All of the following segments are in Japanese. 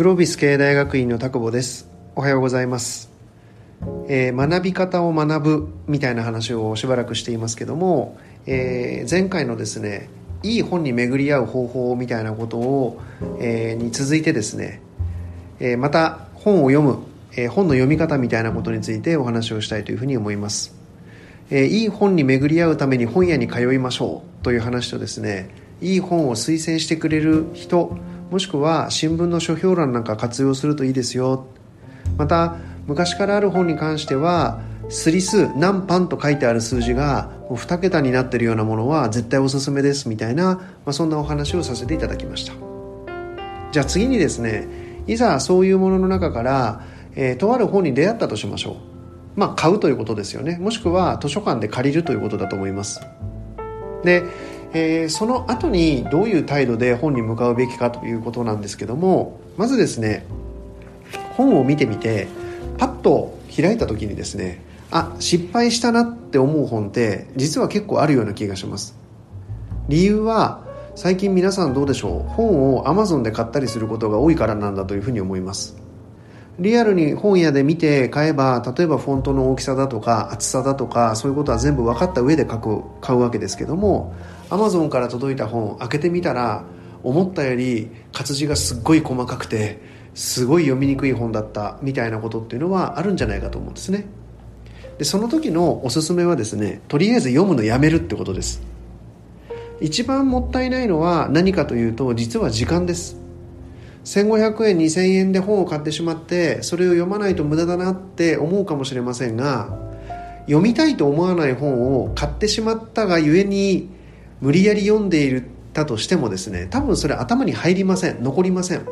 グロービス経営大学院の田久保です。おはようございます、えー学び方を学ぶみたいな話をしばらくしていますけども、えー前回のですねいい本に巡り合う方法みたいなことを、えーに続いてですね、えまた本を読む、え本の読み方みたいなことについてお話をしたいというふうに思います、えいい本に巡り合うために本屋に通いましょうという話とですねいい本を推薦してくれる人もしくは新聞の書評欄なんか活用するといいですよ。また昔からある本に関してはスリ数何版と書いてある数字がもう2桁になってるようなものは絶対おすすめですみたいな、まあ、そんなお話をさせていただきました。じゃあ次にですねいざそういうものの中から、えーとある本に出会ったとしましょう。まあ買うということですよね。もしくは図書館で借りるということだと思います。で、えーその後にどういう態度で本に向かうべきかということなんですけどもまずですね本を見てみてパッと開いた時にですねあ失敗したなって思う本って実は結構あるような気がします。理由は最近皆さんどうでしょう？本を Amazon で買ったりすることが多いからなんだというふうに思います。リアルに本屋で見て買えば例えばフォントの大きさだとか厚さだとかそういうことは全部分かった上で買う買うわけですけども Amazon から届いた本開けてみたら思ったより活字がすっごい細かくてすごい読みにくい本だったみたいなことっていうのはあるんじゃないかと思うんですね。でその時のおすすめはですねとりあえず読むのやめるってことです。一番もったいないのは何かというと実は時間です。1500円2000円で本を買ってしまってそれを読まないと無駄だなって思うかもしれませんが読みたいと思わない本を買ってしまったがゆえに無理やり読んでいるたとしてもですね多分それ頭に入りません残りません。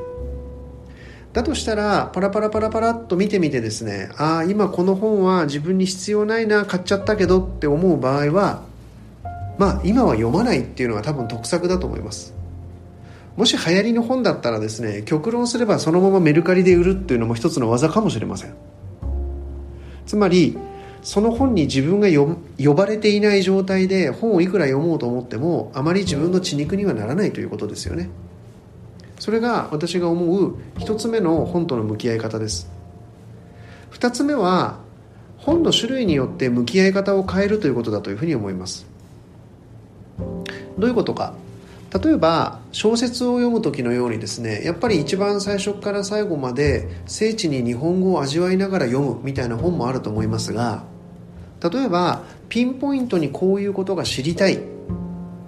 だとしたらパラパラパラパラっと見てみてですねああ今この本は自分に必要ないな買っちゃったけどって思う場合はまあ今は読まないっていうのが多分得策だと思います。もし流行りの本だったらですね極論すればそのままメルカリで売るっていうのも一つの技かもしれません。つまりその本に自分が呼呼ばれていない状態で本をいくら読もうと思ってもあまり自分の血肉にはならないということですよね。それが私が思う一つ目の本との向き合い方です。二つ目は本の種類によって向き合い方を変えるということだというふうに思います。どういうことか。例えば小説を読む時のようにですねやっぱり一番最初から最後まで聖地に日本語を味わいながら読むみたいな本もあると思いますが例えばピンポイントにこういうことが知りたい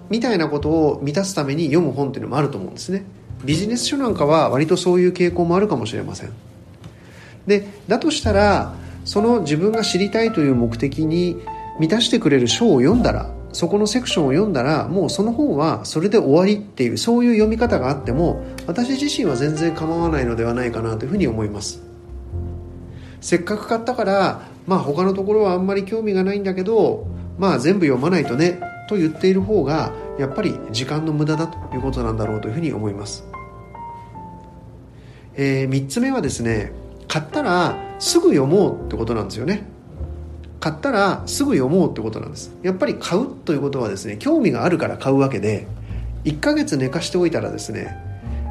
みたいなことを満たすために読む本っていうのもあると思うんですね。ビジネス書なんかは割とそういう傾向もあるかもしれません。でだとしたらその自分が知りたいという目的に満たしてくれる書を読んだらそこのセクションを読んだらもうその本はそれで終わりっていうそういう読み方があっても私自身は全然構わないのではないかなというふうに思います。せっかく買ったからまあ他のところはあんまり興味がないんだけどまあ全部読まないとねと言っている方がやっぱり時間の無駄だということなんだろうというふうに思います、え3つ目はですね買ったらすぐ読もうってことなんですよね。買ったらすぐ読もうってことなんです。やっぱり買うということはですね興味があるから買うわけで1ヶ月寝かしておいたらですね、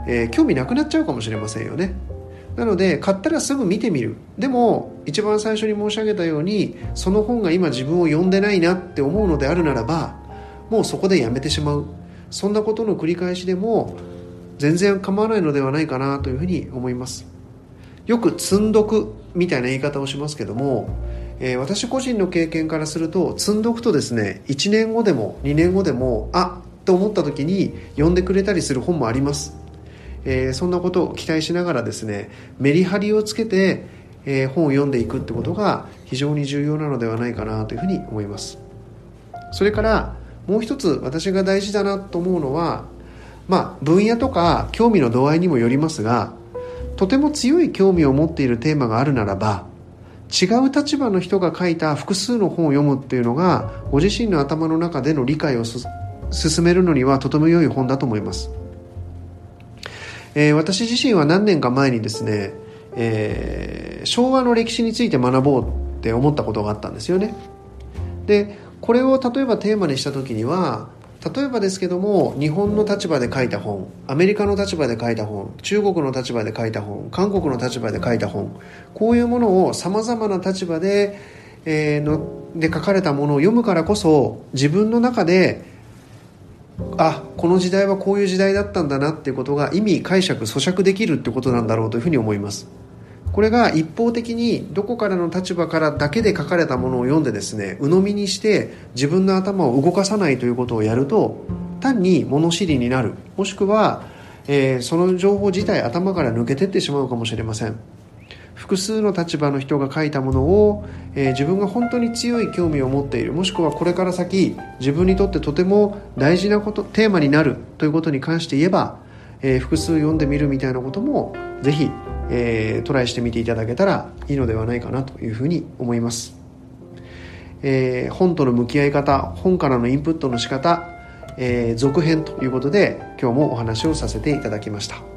えー興味なくなっちゃうかもしれませんよね。なので買ったらすぐ見てみる。でも一番最初に申し上げたようにその本が今自分を読んでないなって思うのであるならばもうそこでやめてしまう。そんなことの繰り返しでも全然構わないのではないかなというふうに思います。よく積んどくみたいな言い方をしますけども、えー私個人の経験からすると積んどくとですね1年後でも2年後でもあっと思った時に読んでくれたりする本もあります、えーそんなことを期待しながらですねメリハリをつけて、えー本を読んでいくってことが非常に重要なのではないかなというふうに思います。それからもう一つ私が大事だなと思うのはまあ分野とか興味の度合いにもよりますがとても強い興味を持っているテーマがあるならば違う立場の人が書いた複数の本を読むっていうのがご自身の頭の中での理解を進めるのにはとても良い本だと思います、えー私自身は何年か前にですね、えー昭和の歴史について学ぼうって思ったことがあったんですよね。でこれを例えばテーマにした時には例えばですけども日本の立場で書いた本アメリカの立場で書いた本中国の立場で書いた本韓国の立場で書いた本こういうものをさまざまな立場で,、えー、ので書かれたものを読むからこそ自分の中であこの時代はこういう時代だったんだなっていうことが意味解釈咀嚼できるってことなんだろうというふうに思います。これが一方的にどこからの立場からだけで書かれたものを読んでですね鵜呑みにして自分の頭を動かさないということをやると単に物知りになる。もしくは、えー、その情報自体頭から抜けてってしまうかもしれません。複数の立場の人が書いたものを、えー、自分が本当に強い興味を持っている。もしくはこれから先自分にとってとても大事なことテーマになるということに関して言えば、えー、複数読んでみるみたいなこともぜひえー、トライしてみていただけたらいいのではないかなというふうに思います、えー、本との向き合い方本からのインプットの仕方、えー、続編ということで今日もお話をさせていただきました。